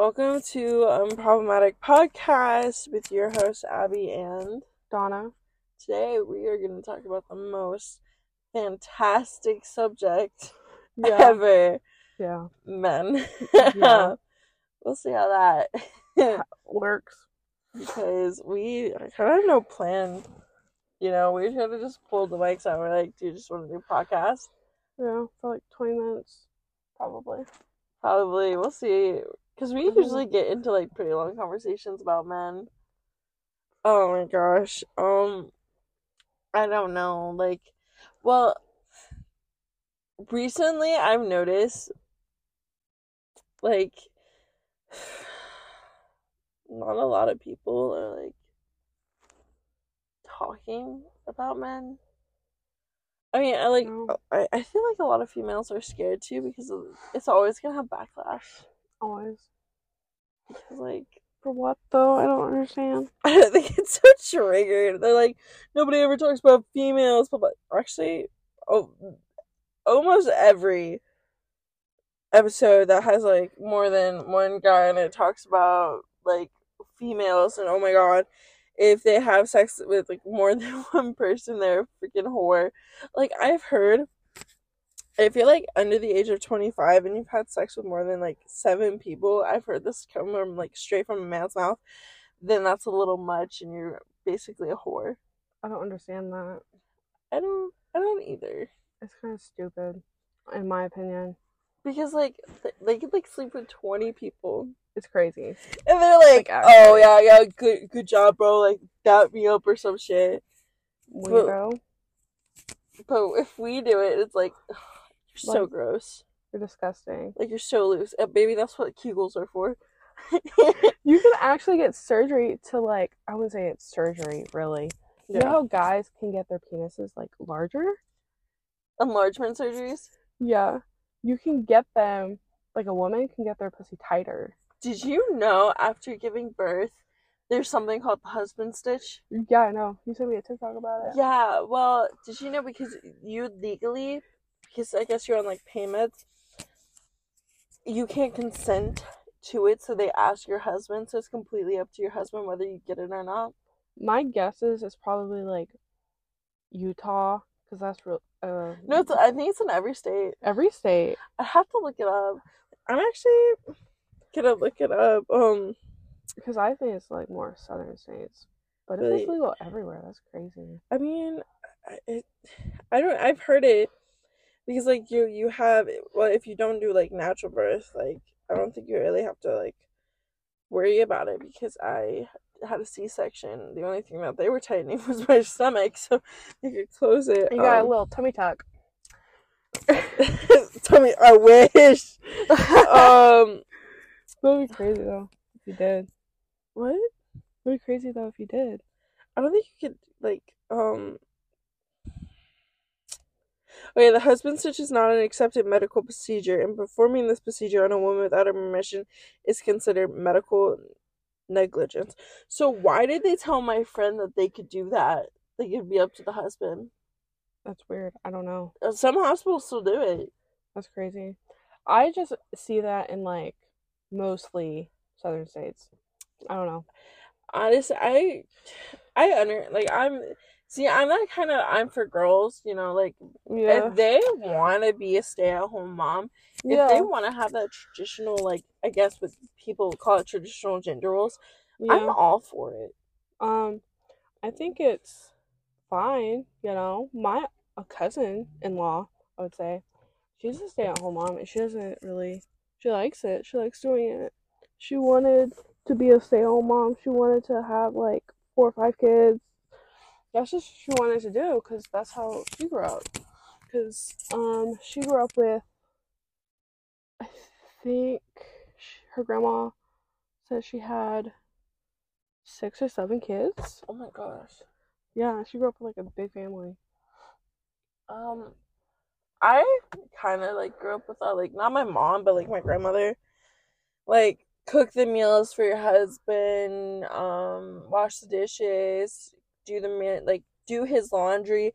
Welcome to Unproblematic Podcast with your host Abby and Donna. today we are going to talk about the most fantastic subject Yeah. ever, Yeah. men. Yeah. we'll see how that Works. because we kind of have no plan. You know, we kind of just pulled the mics out. We're like, do you just want to do a podcast? Yeah. For like 20 minutes. Probably. Probably. We'll see. Because we usually get into like pretty long conversations about men. Oh my gosh. Um, I don't know. Like, well, recently I've noticed, like, not a lot of people are like talking about men. I mean, I like, No. I, I feel like a lot of females are scared too because it's always gonna have backlash. Always. Because, like, For what though? I don't understand. I don't think it's so triggered. They're like, nobody ever talks about females, but, but actually, oh, almost every episode that has like more than one guy and it talks about like females and oh my god, if they have sex with like more than one person, they're a freaking whore. Like I've heard. If you're like under the age of 25 and you've had sex with more than like seven people, I've heard this come from like straight from a man's mouth then that's a little much and you're basically a whore. I don't understand that. I don't I don't either. It's kind of stupid, in my opinion. Because like th- they could like sleep with 20 people It's crazy. and they're like, Like, "Oh yeah, yeah, good good job, bro." Like dap me up or some shit. we Weirdo. But if we do it, it's like you're so gross. You're disgusting. Like you're so loose. Uh, baby, that's what Kegels are for. You can actually get surgery to like, I wouldn't say it's surgery, really. You know how guys can get their penises like larger? Enlargement surgeries. Yeah. You can get them, like a woman can get their pussy tighter. Did you know after giving birth, there's something called the husband stitch? Yeah, I know. You sent me a TikTok about it. Yeah, well, did you know because you legally, because I guess you're on like pain meds, you can't consent to it, so they ask your husband, so it's completely up to your husband whether you get it or not. My guess is it's probably like Utah, because that's real. Uh, No, it's, I think it's in every state. every state. I have to look it up. I'm actually gonna look it up. Um, Because I think it's like more southern states, but Really? it's legal everywhere, that's crazy. I mean, it, I don't. I've heard it because like you you have well if you don't do like natural birth like I don't think you really have to like worry about it because I had a C section. The only thing that they were tightening was my stomach, so they could close it. You got a Um, little tummy tuck. me, I wish. um, That'd be crazy though if you did. what? That'd be crazy though if you did. I don't think you could like um Okay, the husband stitch is not an accepted medical procedure, and performing this procedure on a woman without her permission is considered medical negligence. So why did they tell my friend that they could do that? They could be up to the husband. That's weird. I don't know. Uh, Some hospitals still do it. That's crazy. I just see that in like mostly southern states. I don't know. Honestly, I I under like I'm see I'm that kind of I'm for girls, you know, like Yeah. if they want to be a stay-at-home mom, if they want to have that traditional like i guess what people call it traditional gender roles i'm all for it Um, I think it's fine. You know, my a cousin in law, I would say, she's a stay at home mom, and she doesn't really. She likes it. She likes doing it. She wanted to be a stay at home mom. She wanted to have like four or five kids. That's just what she wanted to do because that's how she grew up. Because um, she grew up with, I think, sh her grandma said she had six or seven kids. oh my gosh Yeah, she grew up with like a big family. um i kind of like grew up with that like not my mom but like my grandmother like cook the meals for your husband um wash the dishes do the man like do his laundry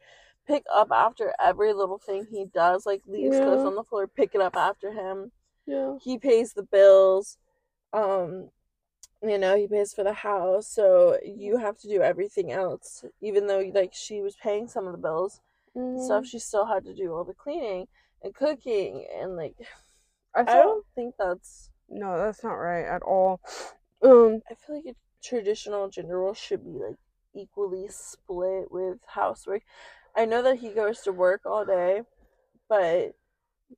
pick up after every little thing he does like leaves clothes on the floor pick it up after him Yeah. he pays the bills um you know he pays for the house so you have to do everything else even though like she was paying some of the bills and Mm, stuff she still had to do all the cleaning and cooking and like I, i don't think that's no, that's not right at all. Um, i feel like a traditional gender role should be like equally split with housework i know that he goes to work all day but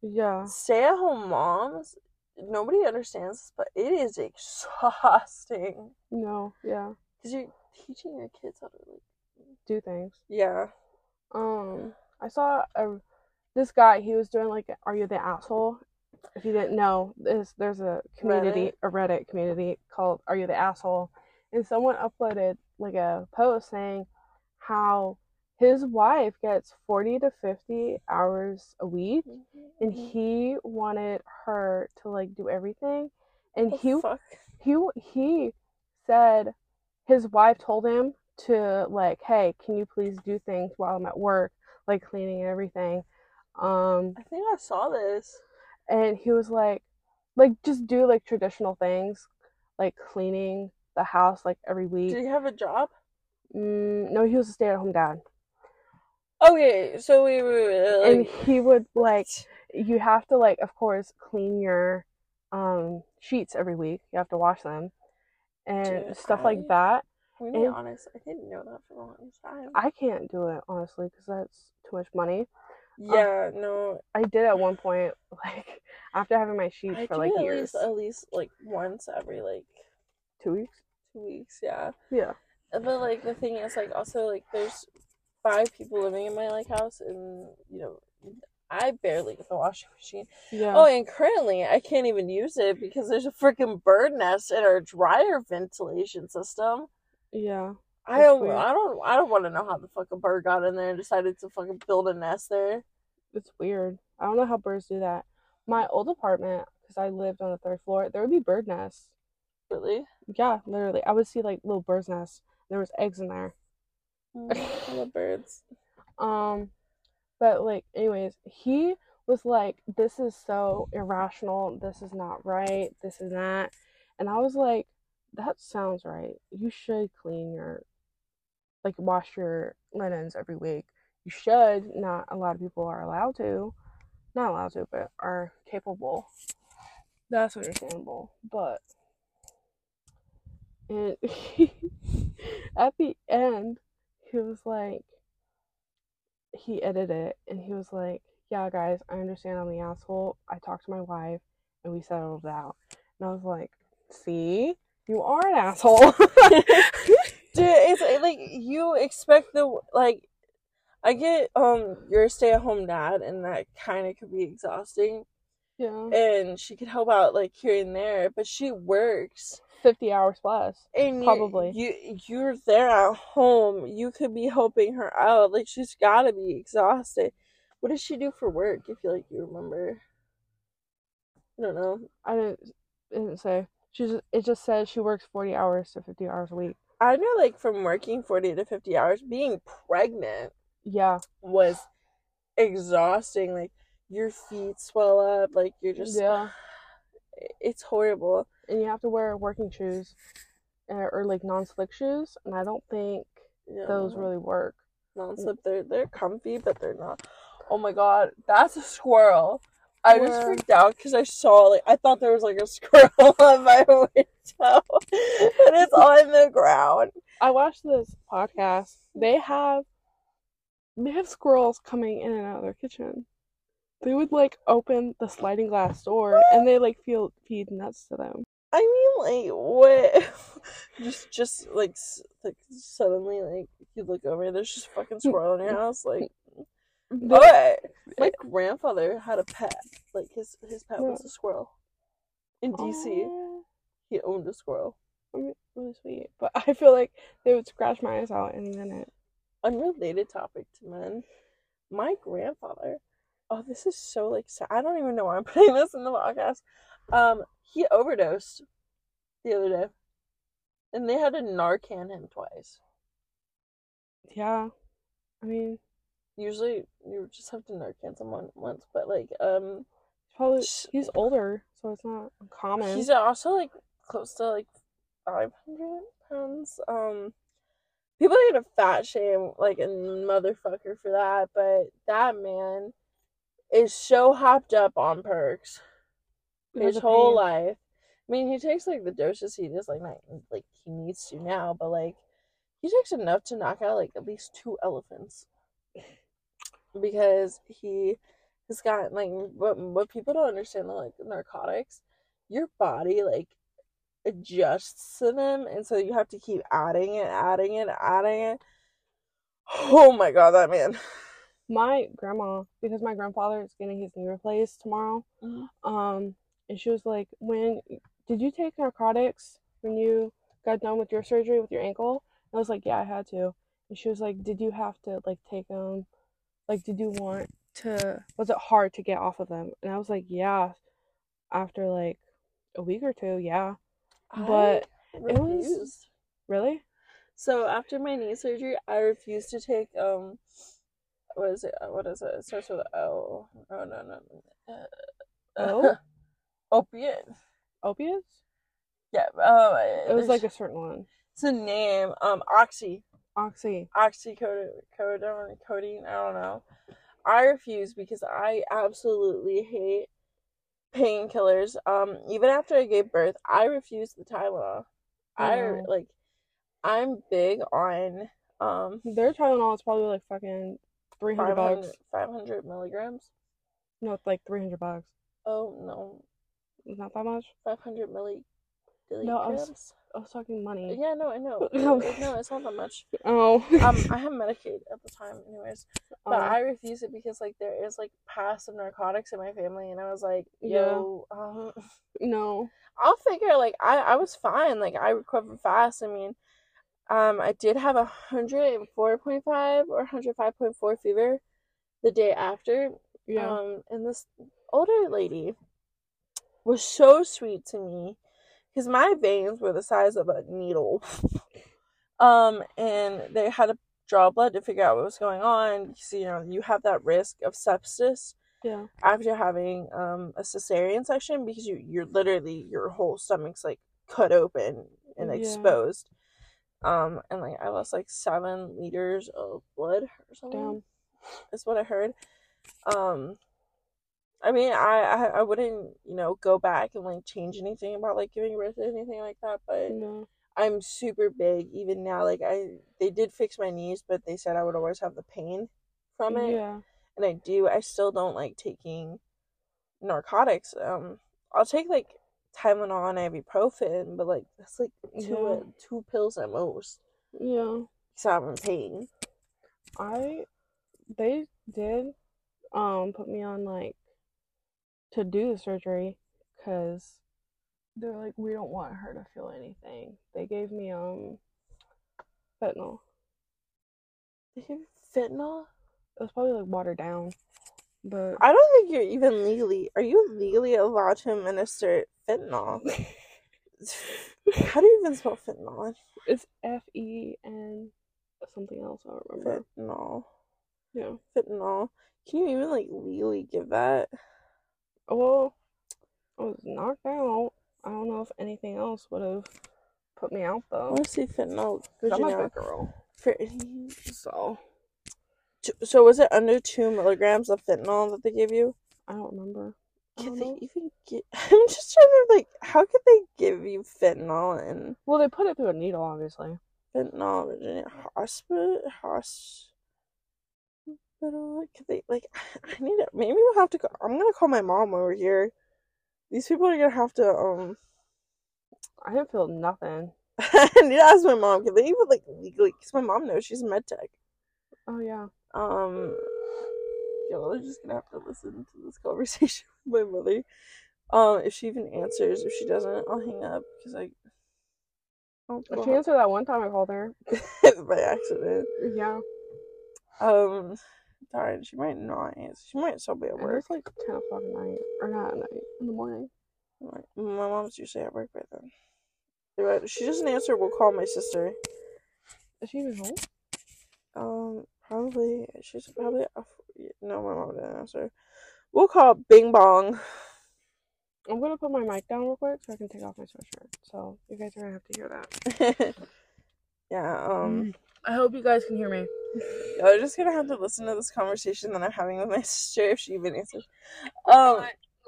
yeah, stay at home moms nobody understands this but it is exhausting no, yeah, because you're teaching your kids how to like do things. yeah Um, I saw a this guy. He was doing like, "Are you the asshole?" If you didn't know, there's there's a community, a Reddit community called "Are You the Asshole," and someone uploaded like a post saying how his wife gets forty to fifty hours a week, and Mm-hmm. he wanted her to like do everything, and The he fuck? he he said his wife told him to like hey can you please do things while i'm at work like cleaning and everything um I think I saw this. and he was like like just do like traditional things like cleaning the house like every week Did he have a job? mm, no he was a stay-at-home dad Okay, so we were and he would like you have to like of course clean your um sheets every week you have to wash them and Dude, stuff I- like that I'm gonna be honest, I didn't know that for the longest time. I can't do it honestly because that's too much money. yeah, no, I did at one point, like after having my sheets I for like at years, least at least like once every like two weeks. Two weeks. Yeah, Yeah, but like the thing is like also like there's five people living in my like house and you know I barely get the washing machine. yeah. Oh, and currently I can't even use it because there's a freaking bird nest in our dryer ventilation system. yeah. I don't, weird. I don't, I don't want to know how the fuck a bird got in there and decided to fucking build a nest there. It's weird. I don't know how birds do that. My old apartment, because I lived on the third floor, there would be bird nests. Really? Yeah, literally. I would see like little birds' nests. There was eggs in there. I love birds. Um, but like, anyways, he was like, "This is so irrational. This is not right. This is that," and I was like, "That sounds right. You should clean your, like, wash your linens every week. You should. Not a lot of people are allowed to, not allowed to, but are capable. That's understandable. But, and he, at the end, he was like." he edited it and he was like, Yeah, guys, I understand I'm the asshole. I talked to my wife and we settled it out. And I was like, See, you are an asshole. It's like you expect the like. I get um you're a stay at home dad and that kind of could be exhausting yeah. and she could help out like here and there but she works 50 hours plus. and you- Probably. you you're there at home you could be helping her out like she's got to be exhausted what does she do for work if you like you remember I don't know I didn't, it didn't say. She just, it just says she works 40 hours to 50 hours a week. I know like from working 40 to 50 hours being pregnant Yeah. was exhausting like your feet swell up like you're just Yeah. it's horrible And you have to wear working shoes or, or like non slick shoes. And I don't think yeah, those really work. non-slip they're they're comfy but they're not oh my god that's a squirrel i was freaked out because i saw like i thought there was like a squirrel on my window and it's on the ground I watched this podcast. They have they have squirrels coming in and out of their kitchen. They would like open the sliding glass door and they like feel feed nuts to them. i mean like what just just like, s- like suddenly like you look over there's just a fucking squirrel in your house like what my grandfather had a pet like his his pet was a squirrel in dc Aw, he owned a squirrel really sweet. But I feel like they would scratch my eyes out any minute. unrelated topic to men. My grandfather, oh, this is so like sad. I don't even know why I'm putting this in the podcast. Um, he overdosed the other day, and they had to Narcan him twice. Yeah. I mean, Usually, you just have to Narcan someone once, but like, um, probably he's older, so it's not common. he's also like close to like five hundred pounds. Um, people are gonna fat shame like a motherfucker for that, but that man is so hopped up on perks his whole life. I mean, he takes like the doses he just like not like he needs to now, but like he takes enough to knock out like at least two elephants because he has got like what what people don't understand like narcotics, your body like adjusts to them, and so you have to keep adding it, adding it, adding it. Oh my god, that man! My grandma, because my grandfather is getting his knee replaced tomorrow, Mhm. um, and she was like, "When did you take narcotics when you got done with your surgery with your ankle?" And I was like, "Yeah, I had to." And she was like, "Did you have to like take them? Like, did you want to? Was it hard to get off of them?" And I was like, "Yeah." After like a week or two, yeah. But it was- Really? So after my knee surgery, I refused to take um, what is it? Uh, What is it? It starts with O. Oh no no. no. Uh, O? opiate. Opiates? Yeah. Oh, It was like a certain one. it's a name. Um, oxy, Oxy. oxycodone, codeine. I don't know. I refuse because I absolutely hate painkillers. Um, even after I gave birth, I refused the Tylenol. I know. like. I'm big on um Their Tylenol is probably like fucking three hundred bucks. 500 milligrams. No, it's like three hundred bucks. Oh no, It's not that much. 500 milli. No, I was-? I was talking money. Yeah, no, I know. No. it's not that much. Oh. Um, I have Medicaid at the time, anyways. But Um, I refuse it because like there is like passive narcotics in my family, and I was like, Yeah. um, no. I'll figure. Like I, I was fine. Like I recovered fast. I mean, um, I did have a hundred and four point five or hundred five point four fever the day after. Yeah. Um, and this older lady was so sweet to me because my veins were the size of a needle. um, and they had to draw blood to figure out what was going on. So, you know, you have that risk of sepsis yeah. after having um a cesarean section because you you're literally your whole stomach's like cut open and Yeah. exposed. Um, and like I lost like seven liters of blood or something Damn. is what I heard. Um, I mean, I, I I wouldn't you know go back and like change anything about like giving birth or anything like that, but No. I'm super big even now. Like I, they did fix my knees, but they said I would always have the pain from it, Yeah. and I do. I still don't like taking narcotics. Um, I'll take like Tylenol and ibuprofen, but like that's like two Yeah. two pills at most. Yeah. So I'm in pain. I they did um put me on like to do the surgery because they're like we don't want her to feel anything. They gave me um fentanyl. They you fentanyl. It was probably like watered down, but I don't think you're even legally. Are you legally allowed to administer fentanyl? How do you even spell fentanyl? it's F E N something else. I don't remember. Fentanyl. Yeah. Fentanyl. Can you even like legally give that? Well, I was knocked out. I don't know if anything else would have put me out I though. want to see fentanyl. 'Cause I'm a Virginia. girl. For, So so was it under two milligrams of fentanyl that they gave you? I don't remember. Can don't they know. even get? I'm just trying to like, how could they give you fentanyl and Well, they put it through a needle, obviously. fentanyl Virginia hospital hospital? Could they like? I need it. Maybe we'll have to. Go, I'm gonna call my mom over here. These people are gonna have to. Um, I didn't feel nothing. I need to ask my mom. Can they even like legally? Because my mom knows she's a med tech. Oh yeah. Um, y'all are just gonna have to listen to this conversation with my mother. Um, if she even answers, if she doesn't, I'll hang up because I. Oh, She answered that one time I called her. by accident. Yeah. Um, darn, she might not answer. She might still be at work. it's like ten o'clock at night, or not at night, in the morning. Like, My mom's usually at work by then. If she doesn't answer, we'll call my sister. Is she even home? Um, probably she's probably off. No, my mom didn't answer. We'll call Bing Bong. I'm gonna put my mic down real quick so I can take off my sweatshirt. So you guys are gonna have to hear that. yeah, um I hope you guys can hear me. I'm just gonna have to listen to this conversation that I'm having with my sister if she even answers. Um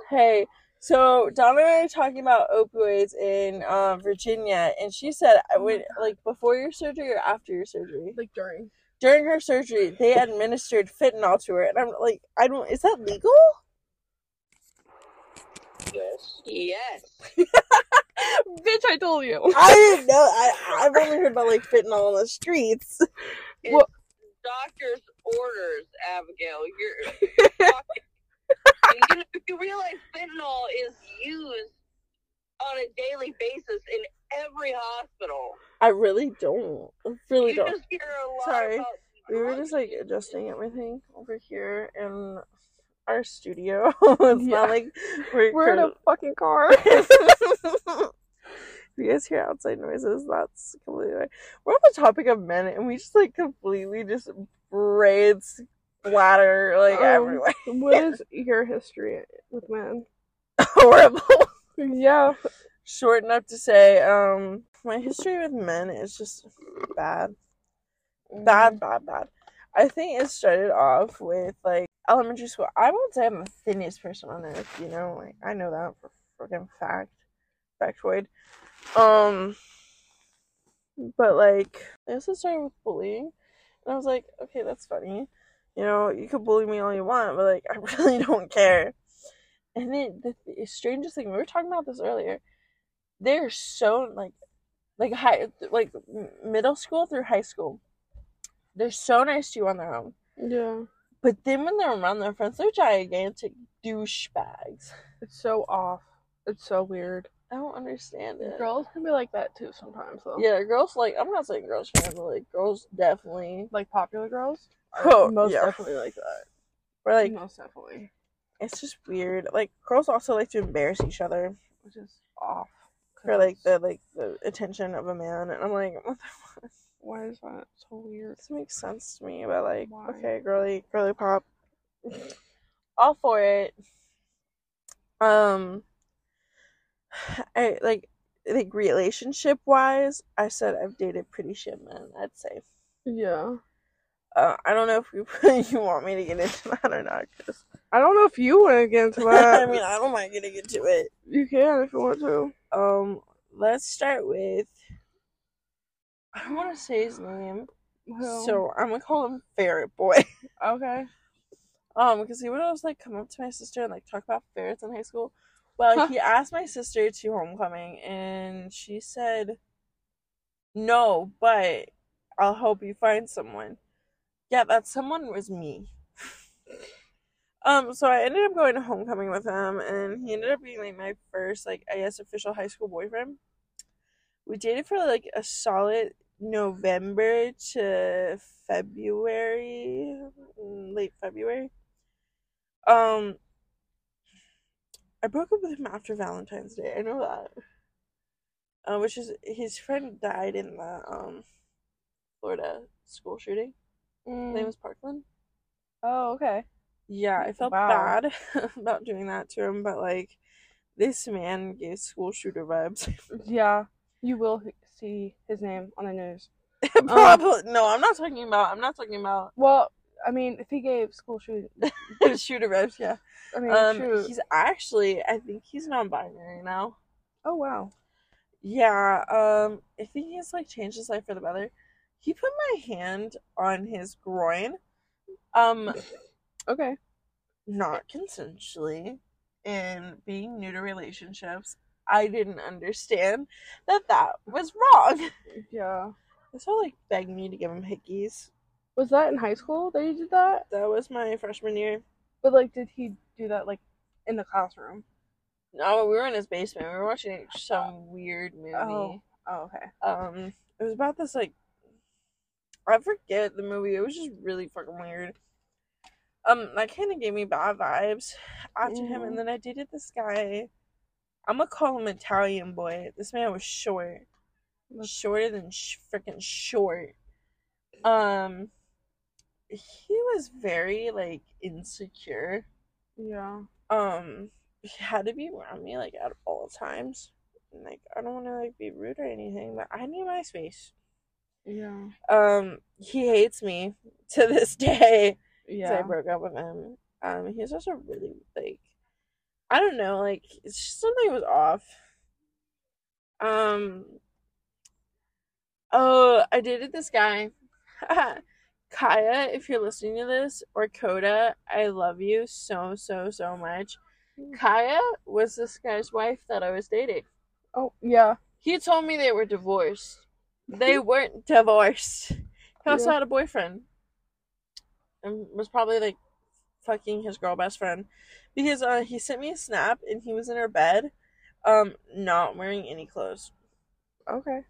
hey, so Donna and I are talking about opioids in uh, Virginia and she said I would like before your surgery or after your surgery. Like during. During her surgery, they administered fentanyl to her and I'm like, I don't is that legal? Yes. Yes. Bitch, I told you. I didn't know. I I've only heard about like fentanyl on the streets. It's Well- doctor's orders, Abigail. You're, you're talking. you know, if you realize fentanyl is used on a daily basis in every hospital. I really don't. I really you don't. just hear a lot Sorry. about We were just like adjusting everything over here in our studio. it's Yeah. not like we're, We're in a fucking car. if you guys hear outside noises, that's completely right. We're on the topic of men and we just like completely just braids splatter like Um, everywhere. what is your history with men? Horrible. Yeah. Short enough to say, um, my history with men is just bad. bad, bad, bad. I think it started off with like elementary school. I won't say I'm the thinnest person on earth, you know, like I know that for freaking fact, factoid. Um, but like I also started with bullying, and I was like, okay, that's funny, you know, you could bully me all you want, but like I really don't care. And then the, the strangest thing we were talking about this earlier, they're so like, like high, like middle school through high school they're so nice to you on their own. Yeah. But then when they're around their friends, they're gigantic douchebags. It's so off. It's so weird. I don't understand it. Girls can be like that too sometimes though. Yeah, girls like I'm not saying girls can, but like girls definitely Like popular girls? Oh, most yeah. definitely like that. or like most definitely. It's just weird. Like girls also like to embarrass each other Which is off. for like the like the attention of a man, and I'm like, what the fuck? Why is that so weird? This makes sense to me, but like, Why? okay, girly, girly pop, all for it. Um, I like, like relationship wise, I said I've dated pretty shit men. I'd say. Yeah. Uh, I don't know if you you want me to get into that or not. Cause I don't know if you want to get into that. I mean, I don't mind getting into it. you can if you want to. Um, let's start with. I don't want to say his name, Who? so I'm gonna call him Ferret Boy. okay. Um, because he would always like come up to my sister and like talk about ferrets in high school. Well, Huh. he asked my sister to homecoming, and she said, "No, but I'll help you find someone." Yeah, that someone was me. um, so I ended up going to homecoming with him, and he ended up being like my first, like I guess, official high school boyfriend. We dated for like a solid November to February, mm, late February. Um, I broke up with him after Valentine's Day. I know that. Uh, which is his friend died in the um Florida school shooting. His name is Parkland. Oh, okay. Yeah, I felt Wow. bad about doing that to him, but like this man gave school shooter vibes. Yeah. You will see his name on the news. Probably no, I'm not talking about. I'm not talking about Well, I mean, if he gave school shoot, shooter vibes. Yeah. I mean, Um, shoot. he's actually. I think he's non-binary now. Oh wow. Yeah, um, I think he's like changed his life for the better. He put my hand on his groin, um, Okay. not consensually, and being new to relationships, I didn't understand that that was wrong. Yeah. So like begged me to give him hickeys. Was that in high school that you did that? That was my freshman year. But like, did he do that like in the classroom? No, we were in his basement. We were watching some weird movie. Oh. Oh, okay. Um, it was about this like I forget the movie. It was just really fucking weird. Um, that kind of gave me bad vibes after him, and then I dated this guy. I'm gonna call him Italian boy. This man was short, shorter than sh- freaking short. Um, he was very like insecure. Yeah. Um, he had to be around me like at all times. And, like I don't want to like be rude or anything, but I need my space. Yeah. Um, he hates me to this day. Yeah. I broke up with him. Um, he's also really like, I don't know, like it's just something was off. Um. Oh, I dated this guy, Kaya. If you're listening to this, or Coda, I love you so so so much. Kaya was this guy's wife that I was dating. Oh yeah. He told me they were divorced. They weren't divorced. He also Yeah. had a boyfriend. And was probably like fucking his girl best friend. Because uh he sent me a snap and he was in her bed, um, not wearing any clothes. Okay.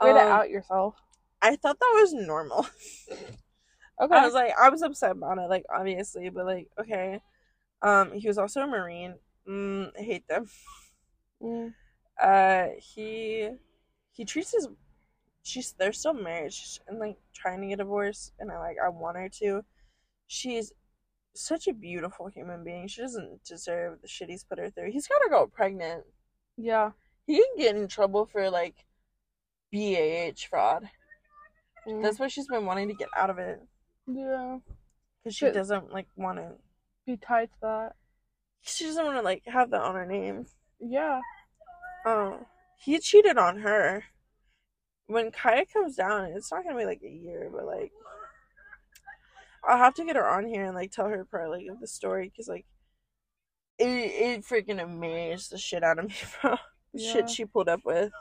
Way to Um, out yourself. I thought that was normal. Okay. I was like I was upset about it, like obviously, but like, okay. Um, he was also a Marine. Mm, I hate them. Mm. uh he he treats his she's they're still married she's and like trying to get a divorce and i like i want her to she's such a beautiful human being she doesn't deserve the shit he's put her through he's got her girl pregnant Yeah. he can get in trouble for like BAH fraud Mm. that's why she's been wanting to get out of it yeah. because she But- doesn't like want to Be tied to that. she doesn't want to like have that on her name Yeah. Oh, he cheated on her. When Kaya comes down, it's not gonna be like a year, but like, I'll have to get her on here and like tell her part like of the story because like, it it freaking amazed the shit out of me, bro. The Yeah. shit she pulled up with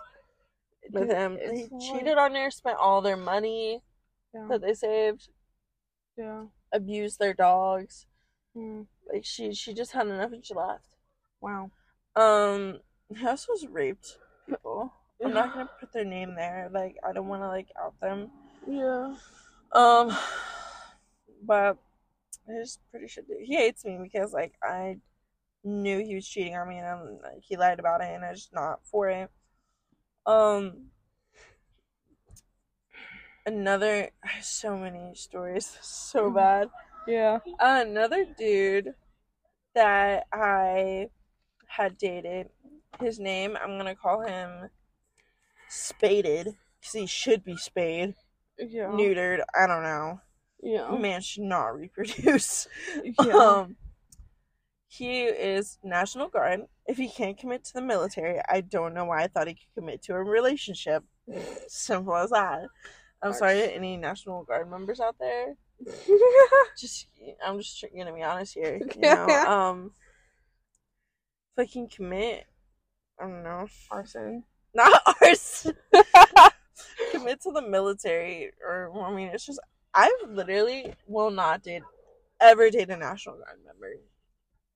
with him. it's He like- cheated on her, spent all their money Yeah. that they saved, Yeah. abused their dogs. Mm. Like she she just had enough and she left. Wow. Um, also was raped people. I'm not gonna put their name there. Like, I don't want to like out them. Yeah. Um, but he's pretty sure he hates me because like I knew he was cheating on me and I'm, like, he lied about it and I'm just not for it. Um, another so many stories, so bad. Yeah. Another dude that I had dated, his name, I'm gonna call him Spaded, because he should be spayed, Yeah. neutered, I don't know. Yeah. Man should not reproduce. Yeah. Um, he is National Guard. If he can't commit to the military, I don't know why I thought he could commit to a relationship. Simple as that. I'm sorry to any National Guard members out there. just I'm just gonna be honest here. You know, um, fucking commit. I don't know, Arson. not arson. commit to the military, or I mean, it's just I literally will not date ever date a National Guard member,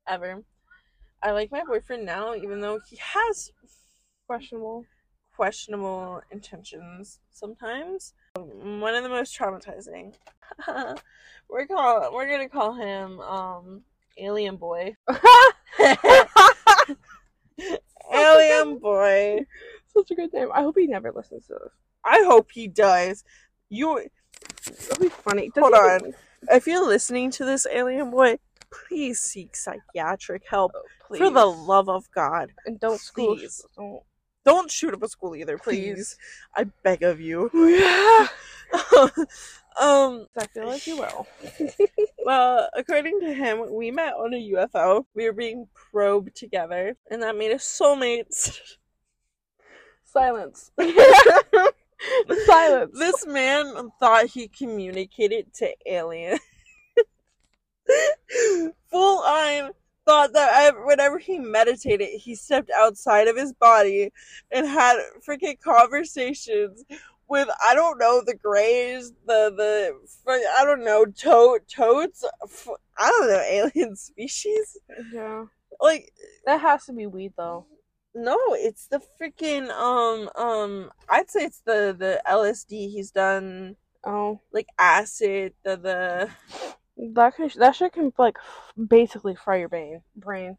ever. I like my boyfriend now, even though he has Questionable. questionable intentions sometimes. One of the most traumatizing. we're call we're gonna call him um Alien Boy. Alien Boy. Such a good name. I hope he never listens to this. I hope he does. You That'd be funny. Does hold on. even- If you're listening to this Alien Boy, please seek psychiatric help Oh, please. for the love of God. and don't school. Please. Don't. Don't shoot up a school either, please. I beg of you. Yeah. um I feel like you will. Well, according to him, we met on a UFO. We were being probed together, and that made us soulmates. Silence. Silence. This man thought he communicated to aliens. Full on thought that I, whenever he meditated, he stepped outside of his body and had freaking conversations with I don't know the grays, the the I don't know toad toads, f- I don't know alien species. Yeah. Like That has to be weed though. no, it's the freaking um um I'd say it's the the LSD he's done Oh. like acid the the That can that shit can like basically fry your brain. Brain.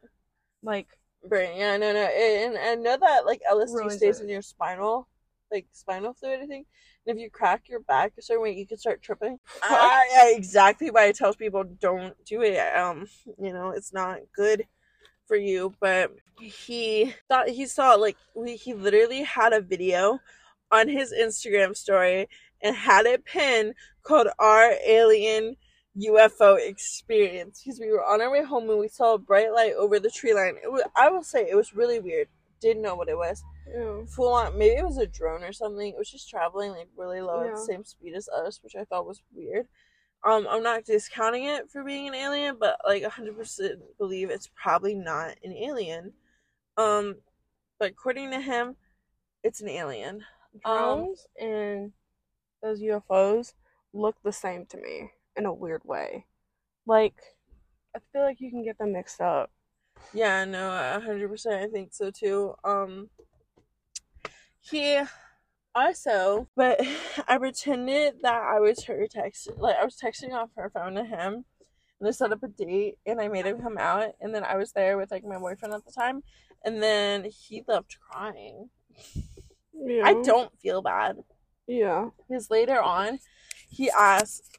Like brain yeah no no and I know that like LSD Ruins stays it. in your spinal like spinal fluid I think and if you crack your back a certain way you can start tripping I, I, exactly why I tell people don't do it um you know it's not good for you, but he thought he saw like we, he literally had a video on his Instagram story and had it pinned called "Our Alien UFO Experience" because we were on our way home and we saw a bright light over the tree line. It was, I will say, it was really weird. Didn't know what it was. Full on, maybe it was a drone or something. It was just traveling like really low at the same speed as us, which I thought was weird. Um, I'm not discounting it for being an alien, but like 100% believe it's probably not an alien. Um, but according to him, it's an alien. Um, Drones and those UFOs look the same to me in a weird way. Like, I feel like you can get them mixed up. Yeah, no, a hundred percent. I think so too. Um, he also, but I pretended that I was her texting, like I was texting off her phone to him, and they set up a date, and I made him come out, and then I was there with like my boyfriend at the time, and then he left crying. Yeah. I don't feel bad Yeah. because later on, he asked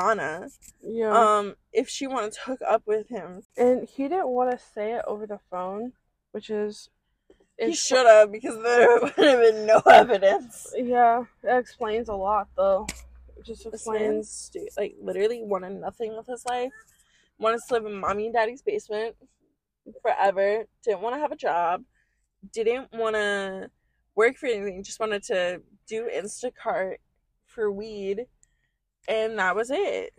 Donna, Yeah. um, if she wanted to hook up with him. and he didn't want to say it over the phone, which is. He should have because there would have been no evidence. Yeah, that explains a lot, though. It just This explains. like, literally wanted nothing with his life. Wanted to live in mommy and daddy's basement forever. Didn't want to have a job. Didn't want to work for anything. Just wanted to do Instacart for weed. And that was it.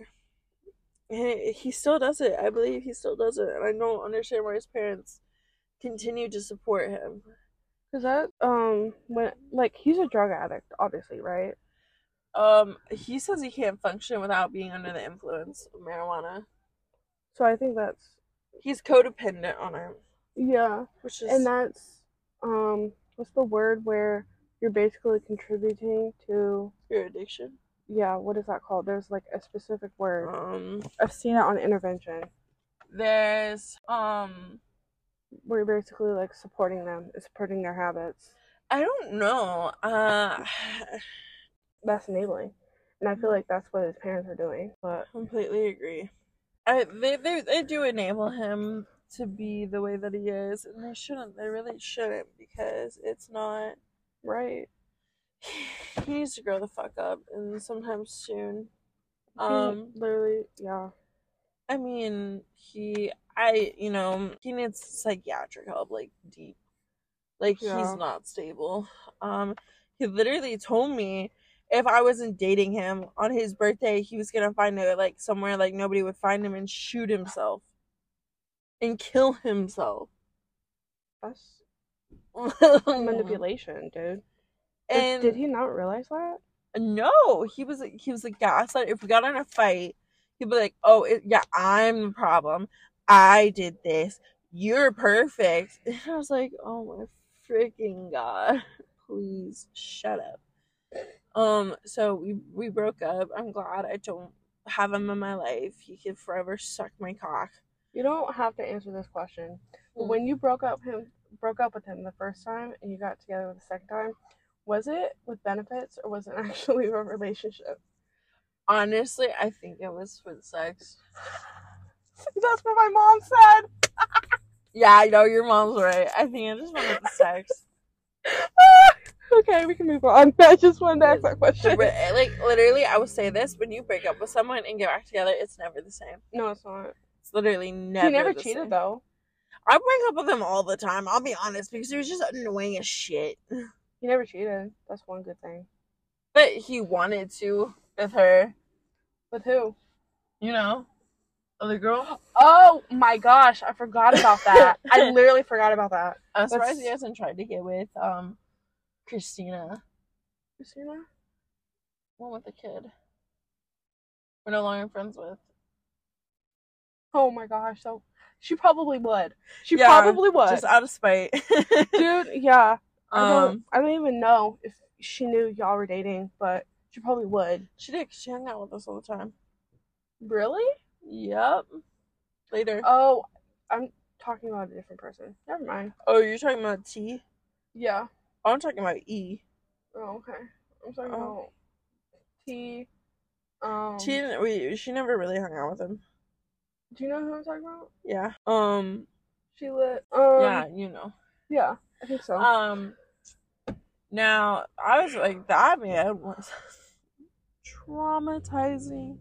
And he still does it. I believe he still does it. And I don't understand why his parents continue to support him. Cause that um when like he's a drug addict, obviously, right? Um, he says he can't function without being under the influence of marijuana. So I think that's He's codependent on it, yeah, which is and that's um what's the word where you're basically contributing to your addiction. Yeah what is that called? There's like a specific word. Um, I've seen it on intervention there's um, where you're basically like supporting them, supporting their habits. I don't know. Uh, That's enabling, and I feel like that's what his parents are doing. But completely agree. I they they they do enable him to be the way that he is, and they shouldn't. They really shouldn't because it's not. right, He needs to grow the fuck up, and sometime soon. Um, literally yeah. I mean, he, I, you know, he needs psychiatric help, like deep. Like Yeah. he's not stable. Um, he literally told me if I wasn't dating him on his birthday, he was gonna find it like somewhere like nobody would find him and shoot himself and kill himself. That's manipulation, dude. Did, did he not realize that? No, he was he was a gaslight. If we got in a fight, he'd be like, "Oh, it, yeah, I'm the problem. I did this. You're perfect." And I was like, "Oh my freaking god! Please shut up." Um, so we we broke up. I'm glad I don't have him in my life. He could forever suck my cock. You don't have to answer this question. But Hmm. when you broke up him broke up with him the first time and you got together the second time, was it with benefits or was it actually a relationship? Honestly, I think it was for the sex. That's what my mom said. Yeah, I know your mom's right. I think I just wanted the sex. okay, we can move on. I just wanted to ask that question. Like literally, I will say this: when you break up with someone and get back together, it's never the same. No, it's not. It's literally never. he never cheated same. though. I break up with him all the time. I'll be honest because he was just annoying as shit. He never cheated. That's one good thing. But he wanted to with her, With who? you know, other girl. Oh my gosh, I forgot about that. I literally forgot about that. I'm surprised That's- he hasn't tried to get with um Christina, Christina? one with the kid. We're no longer friends with. Oh my gosh, so she probably would. She Yeah, probably would. Just out of spite. Dude, yeah. I don't um, I don't even know if she knew y'all were dating, but she probably would. she did. 'cause She hung out with us all the time. Really? Yep. Later. Oh, I'm talking about a different person. Never mind. Oh, you're talking about T? Yeah. Oh, I'm talking about E. Oh, okay. I'm talking Oh. about T. Um, She didn't. We, she never really hung out with him. do you know who I'm talking about? Yeah. Um, She lit. Um, yeah, you know. yeah, I think so. Um, now I was like that man was traumatizing.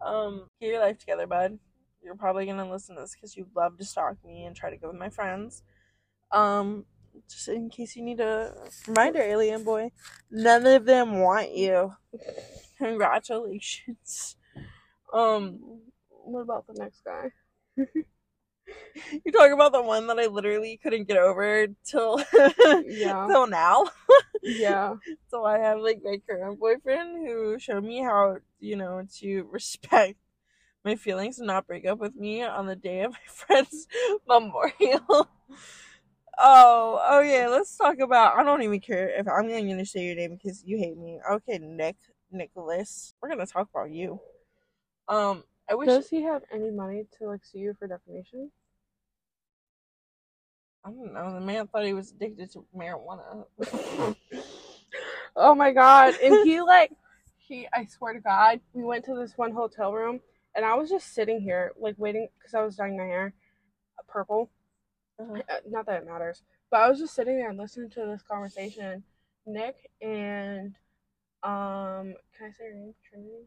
Um, get your life together, bud. You're probably gonna listen to this because you love to stalk me and try to go with my friends. Um, just in case you need a reminder, alien boy, none of them want you. Congratulations. Um, what about the next guy? you talk about the one that I literally couldn't get over till Yeah. till now. Yeah. So I have like my current boyfriend who showed me how, you know, to respect my feelings and not break up with me on the day of my friend's memorial. oh, oh yeah, let's talk about I don't even care if I'm gonna say your name because you hate me. Okay, Nick Nicholas. We're gonna talk about you. Um I wish Does he have any money to like sue you for defamation? I don't know, the man thought he was addicted to marijuana. Oh my god! And he like he, I swear to God, we went to this one hotel room, and I was just sitting here like waiting because I was dyeing my hair purple. Uh-huh. Uh, Not that it matters, but I was just sitting there and listening to this conversation. Nick and um, can I say her name? Trinity.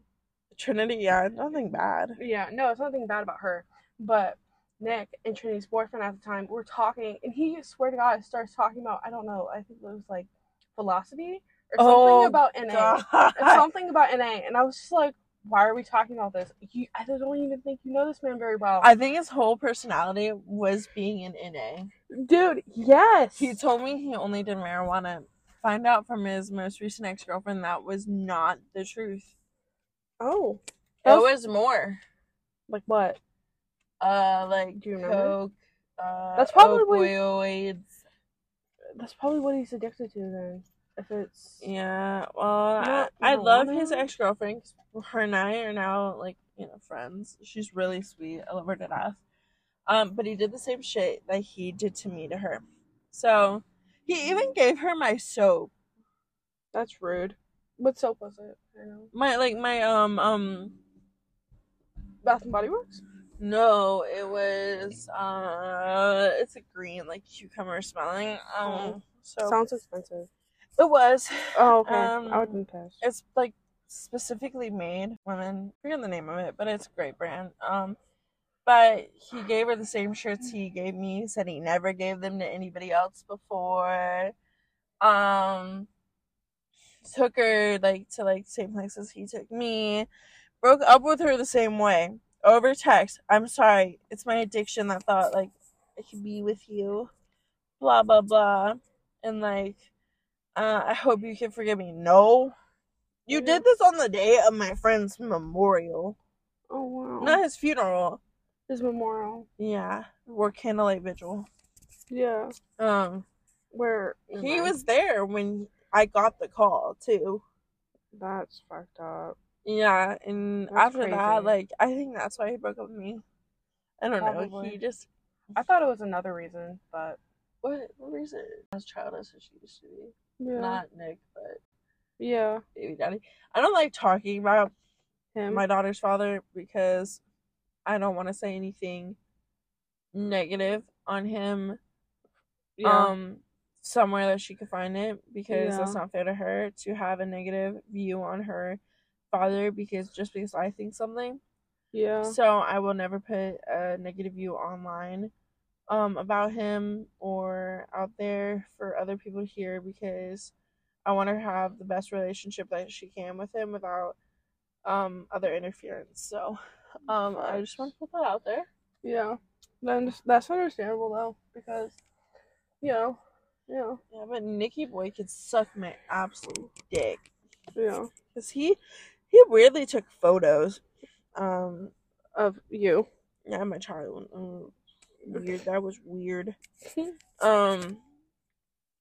Trinity, yeah, nothing bad. Yeah, no, it's nothing bad about her, but Nick and Trinity's boyfriend at the time were talking, and he swear to God starts talking about I don't know, I think it was like philosophy or something Oh, about NA. Something about NA, and I was just like, why are we talking about this? You, I don't even think you know this man very well, I think his whole personality was being an NA. dude. Yes, He told me he only did marijuana. Find out from his most recent ex girlfriend that was not the truth. Oh, It That's- was more. like what? Uh, like Do you remember? coke. Uh, That's probably what- opioids. That's probably what he's addicted to then. If it's Yeah. Well, Not I, I love his ex girlfriend. Her and I are now like you know friends. She's really sweet. I love her to death. Um, but he did the same shit that he did to me to her. So he even gave her my soap. that's rude. What soap was it? I know. My like my um um Bath and Body Works. no, it was uh it's a green like cucumber smelling. Um Oh. so Sounds expensive. it was. Oh, okay. Um, I would be pissed. It's like specifically made women. I forget the name of it, but it's a great brand. Um but he gave her the same shirts he gave me, said he never gave them to anybody else before. Um took her like to like same places he took me. Broke up with her the same way. Over text. I'm sorry. It's my addiction that thought like I could be with you. Blah blah blah. And like uh, I hope you can forgive me. No. You did this on the day of my friend's memorial. Oh wow. Not his funeral. His memorial. Yeah. Or candlelight vigil. Yeah. Um Where he was there when I got the call too. That's fucked up. Yeah, and That's after crazy. that, like I think that's why he broke up with me. I don't know. He just I thought it was another reason, but what what reason? As childish as she used to be. yeah. Not Nick, but yeah. baby daddy. I don't like talking about Him. my daughter's father because I don't want to say anything negative on him. yeah. Um, somewhere that she could find it because that's not fair to her to have a negative view on her father because just because I think something. yeah. So I will never put a negative view online um about him or out there for other people to hear because I want her to have the best relationship that she can with him without um other interference. So um I just want to put that out there. Yeah. Then that's understandable though, because you know, yeah, Yeah, but Nicky Boy could suck my absolute dick. yeah. Cause he he weirdly took photos. Um Of you. yeah, my child. Um, weird. That was weird. Um,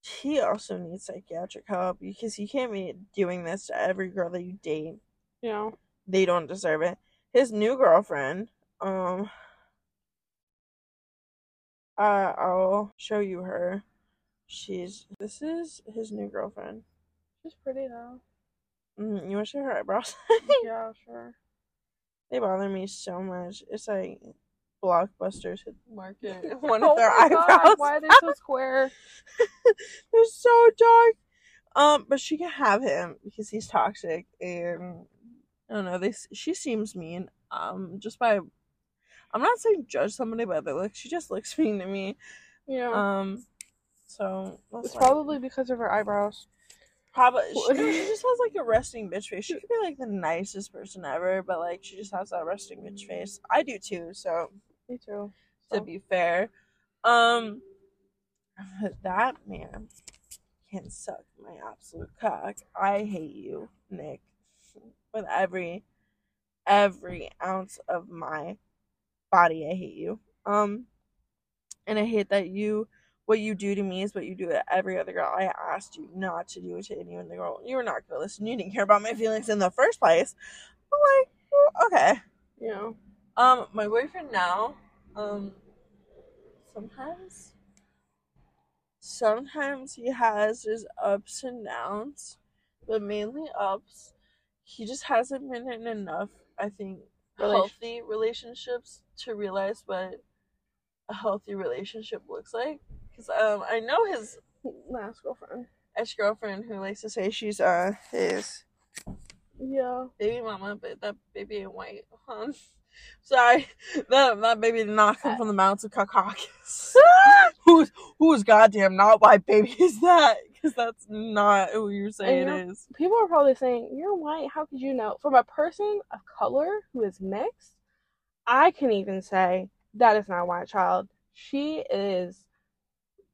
he also needs psychiatric help because you can't be doing this to every girl that you date. Yeah. They don't deserve it. His new girlfriend, um, uh, I'll show you her. She's this is his new girlfriend. She's pretty though. Mm, you want to show her eyebrows? yeah, sure. they bother me so much. It's like blockbusters hit the market. One oh of their my God, eyebrows. why are they so square? They're so dark. Um, but she can have him because he's toxic, and I don't know. They she seems mean. Um, just by, I'm not saying judge somebody by their looks. She just looks mean to me. Yeah. Um, so it's probably because of her eyebrows. probably she, she just has like a resting bitch face. She could be like the nicest person ever, but like she just has that resting bitch face. I do too. So Me too. to be fair. Um, that man can suck my absolute cock. I hate you, Nick, with every every ounce of my body. I hate you. Um, and I hate that you. What you do to me is what you do to every other girl. I asked you not to do it to any other girl. You were not gonna listen. You didn't care about my feelings in the first place. I'm like, well, okay. you know. Um, my boyfriend now, um, sometimes, sometimes he has his ups and downs, but mainly ups. He just hasn't been in enough, I think, Relation- healthy relationships to realize what a healthy relationship looks like. Because um, I know his Last girlfriend. ex girlfriend who likes to say she's uh his Yeah. baby mama, but that baby ain't white. Um, sorry, that that baby did not come from the mountains of Caucasus. who's whose goddamn not white baby is that? Because that's not who you're saying And it you're- is. People are probably saying, You're white, how could you know? From a person of color who is mixed, I can even say that is not a white child. She is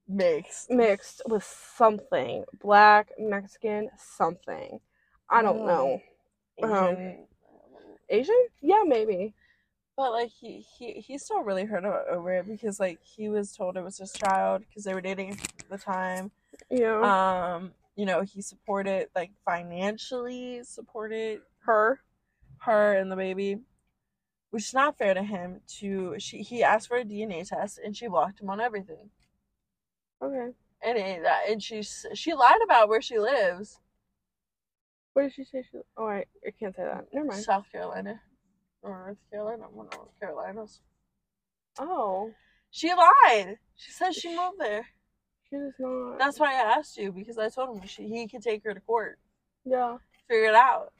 Mixed. mixed with something. Black, Mexican, something. I don't know. Um, Asian. Asian? Yeah, maybe. But like he he he's still really hurt o- over it because like he was told it was his child because they were dating at the time. Yeah. Um, you know he supported like financially supported Her. her and the baby, which is not fair to him. To she he asked for a DNA test and she blocked him on everything. Okay. And it, and she she lied about where she lives, What did she say? She... Oh, I, I can't say that. Never mind. South Carolina or North Carolina, one of those Carolinas. Oh, She lied. She said she moved there. she does not. That's why I asked you because I told him she, he could take her to court, Yeah. figure it out.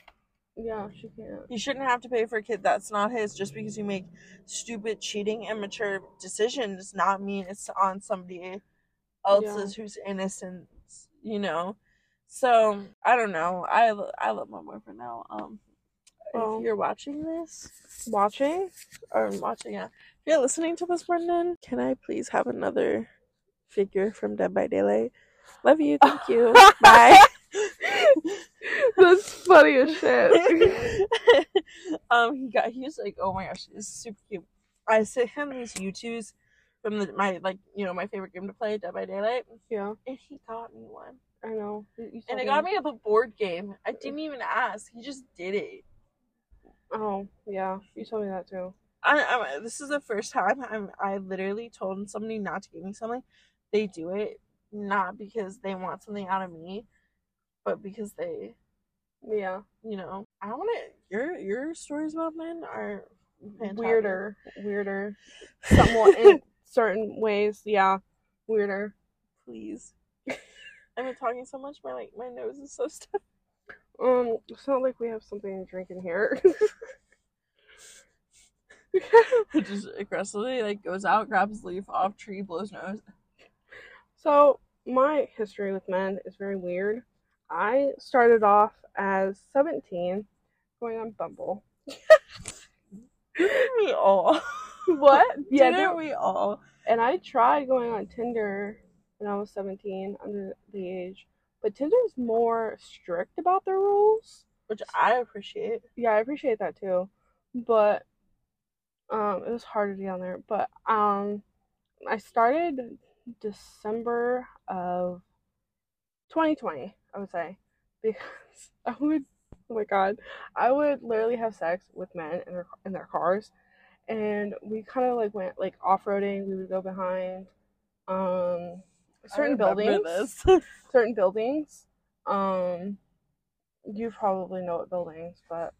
Yeah, she can't. You shouldn't have to pay for a kid that's not his just because you make stupid, cheating, immature decisions. Does not mean it's on somebody else's who's innocent. You know. So I don't know. I I love my boyfriend now. Um, Well. if you're watching this Watching? or watching yeah. if you're listening to this, Brendan, can I please have another figure from Dead by Daylight? Love you. Thank you. Bye. That's funny as shit. um, he got he was like, oh my gosh, this is super cute. I sent him these U2s from the, my like you know my favorite game to play, Dead by Daylight, yeah, and he got me one, I know. You- and it got me a board game. I didn't even ask; he just did it. Oh, yeah. You told me that too. I, I this is the first time I'm I literally told somebody not to give me something. They do it not because they want something out of me, but because they Yeah. you know I want to. Your your stories about men are fantastic. Weirder. Weirder. Somewhat in certain ways. Yeah. Weirder. please. I've been talking so much, my like my nose is so stuffed. Um, it's not like we have something to drink in here. It just aggressively like goes out, grabs leaf off tree, blows nose. so, my history with men is very weird. I started off as 17 going on Bumble. Didn't all? What? Yeah, Didn't we all? And I tried going on Tinder when I was 17, under the age. But Tinder's more strict about their rules. Which I appreciate. Yeah, I appreciate that too. But um it was hard to get on there. But um I started December of 2020, I would say. Because I would oh my god. I would literally have sex with men in their in their cars. And we kind of like went like off-roading. We would go behind um certain buildings certain buildings. Um, you probably know what buildings, but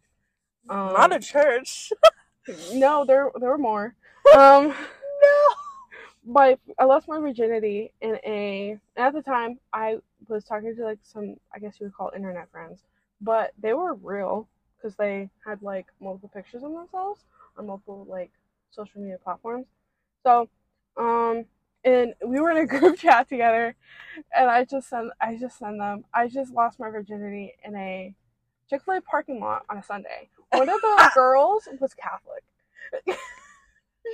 um, Not a church. No, there there were more. Um, no. but I lost my virginity in a. At the time, I was talking to like some, I guess you would call internet friends, but they were real because they had like multiple pictures of themselves on multiple like social media platforms. So, um, and we were in a group chat together, and I just sent, I just sent them. I just lost my virginity in a Chick Fil A parking lot on a Sunday. One of the girls was Catholic.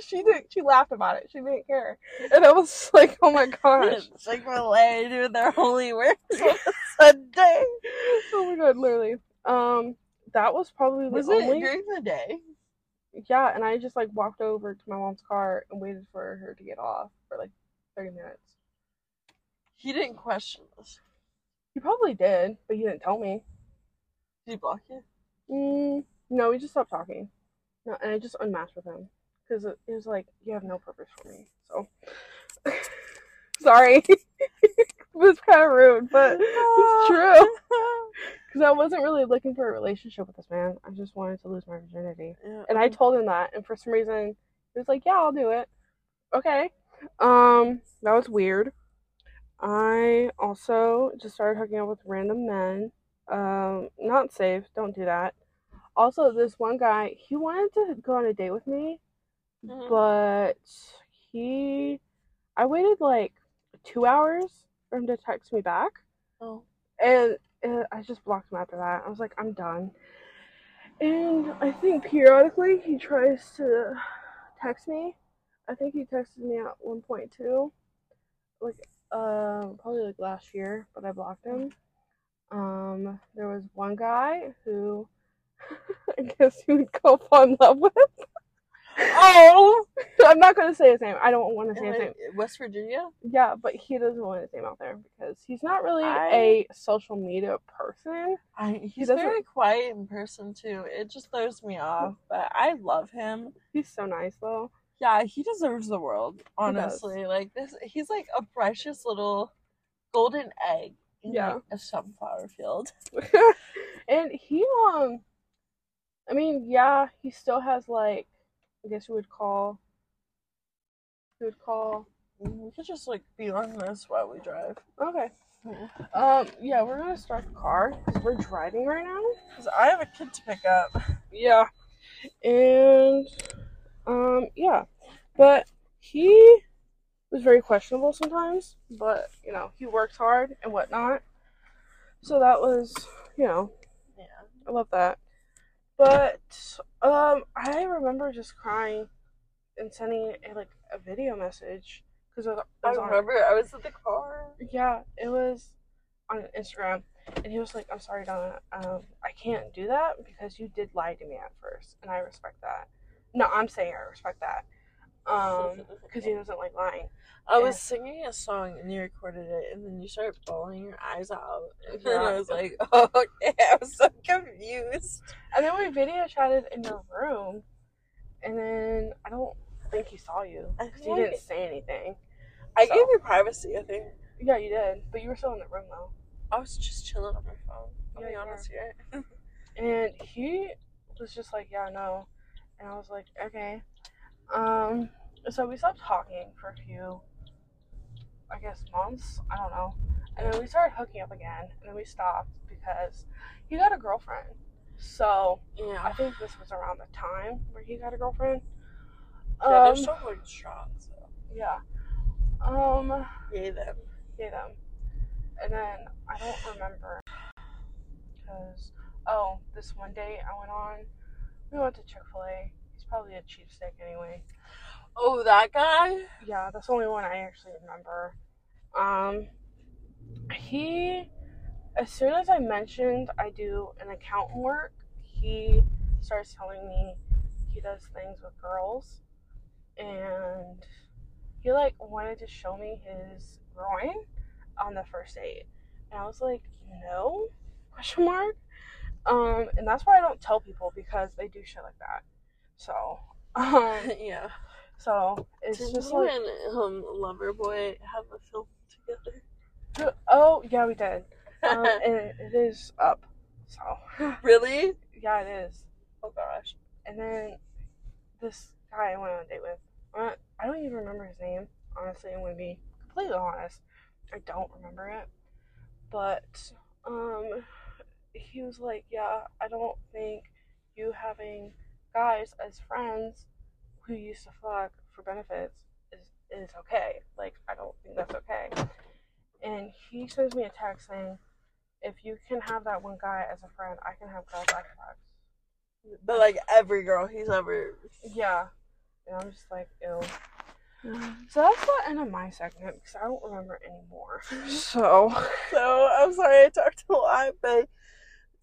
she did. She laughed about it. She didn't care, and I was like, "Oh my gosh!" Chick Fil A doing their holy works on a Sunday. oh my god, literally. Um, that was probably the Was only. it during the day? Yeah, and I just like walked over to my mom's car and waited for her to get off for like thirty minutes. He didn't question this. He probably did, but he didn't tell me. Did he block you? Mm, no, we just stopped talking. No, and I just unmatched with him because it was like you have no purpose for me. So sorry, it was kind of rude, but it's true. Because I wasn't really looking for a relationship with this man. I just wanted to lose my virginity, Yeah. and I told him that. And for some reason, he was like, "Yeah, I'll do it." Okay. Um, that was weird. I also just started hooking up with random men. Um, not safe. Don't do that. Also, this one guy, he wanted to go on a date with me, Mhm. but he, I waited like two hours for him to text me back, Oh. and, and I just blocked him after that. I was like, I'm done. And I think periodically he tries to text me. I think he texted me at 1.2, like um probably like last year, but I blocked him. Um, there was one guy who I guess you would go fall in love with. Oh. I'm not gonna say his name. I don't want to say his name. West Virginia. Yeah, but he doesn't want his name out there because he's not really I- a social media person. I, he's doesn't- very quiet in person too. It just throws me off, but I love him. He's so nice though. Yeah, he deserves the world. Honestly, like this, he's like a precious little golden egg in Yeah. like, a sunflower field. and he um I mean, yeah, he still has like I guess you would call you would call We could just like be on this while we drive. okay. Yeah. Um yeah, we're gonna start the car because we're driving right now. Cause I have a kid to pick up. Yeah. And um yeah. But he was very questionable sometimes, but you know, he works hard and whatnot. So that was, you know, Yeah. I love that. But um, I remember just crying and sending a, like a video message because I was on. remember I was in the car. Yeah, it was on Instagram, and he was like, "I'm sorry, Donna. Um, I can't do that because you did lie to me at first, and I respect that. No, I'm saying I respect that. Um, because he doesn't like lying. I was singing a song and you recorded it, and then you started bawling your eyes out, and then I was like, "Oh, okay." I was so confused. And then we video chatted in your room, and then I don't think he saw you because you didn't say anything. I So- gave you privacy. I think Yeah, you did, but you were still in the room though. I was just chilling on my phone. I'll Yeah, be honest here. And he was just like, "Yeah, no," and I was like, "Okay." Um, so we stopped talking for a few, I guess, months. I don't know. And then we started hooking up again, and then we stopped because he got a girlfriend. So yeah. I think this was around the time where he got a girlfriend. Yeah, they're Um, still going strong. So yeah. Um, yay them. yeah, them. And then I don't remember because oh, this one day I went on. We went to Chick Fil A. Probably a cheap cheapsteak anyway. Oh, that guy. Yeah, that's the only one I actually remember. Um, he, as soon as I mentioned I do an accountant work, he starts telling me he does things with girls, and he like wanted to show me his groin on the first date, and I was like, no, question mark. Um, and that's why I don't tell people because they do shit like that. So, um, yeah. so it's Didn't just you like, and um, Loverboy have a film together? oh yeah, we did. Um, and it, it is up. So really? yeah, it is. Oh gosh. And then this guy I went on a date with. Uh, I don't even remember his name. Honestly, I'm gonna be completely honest. I don't remember it. But um, he was like, "Yeah, I don't think you having guys as friends who used to fuck for benefits is is okay. Like, I don't think that's okay." And he sends me a text saying, "If you can have that one guy as a friend, I can have girls I fuck." But like every girl he's ever. Yeah. And I'm just like, ew. So that's the end of my segment because I don't remember anymore. So, So I'm sorry I talked a lot, but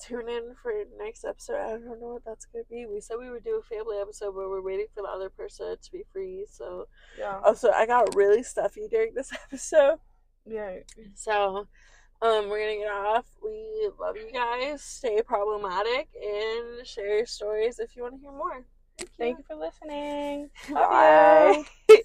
tune in for next episode. I don't know what that's gonna be. We said we would do a family episode, but we're waiting for the other person to be free. So yeah. also I got really stuffy during this episode. Yeah. So um we're gonna get off. We love you guys. Stay problematic and share your stories if you want to hear more. Thank you for listening. Bye.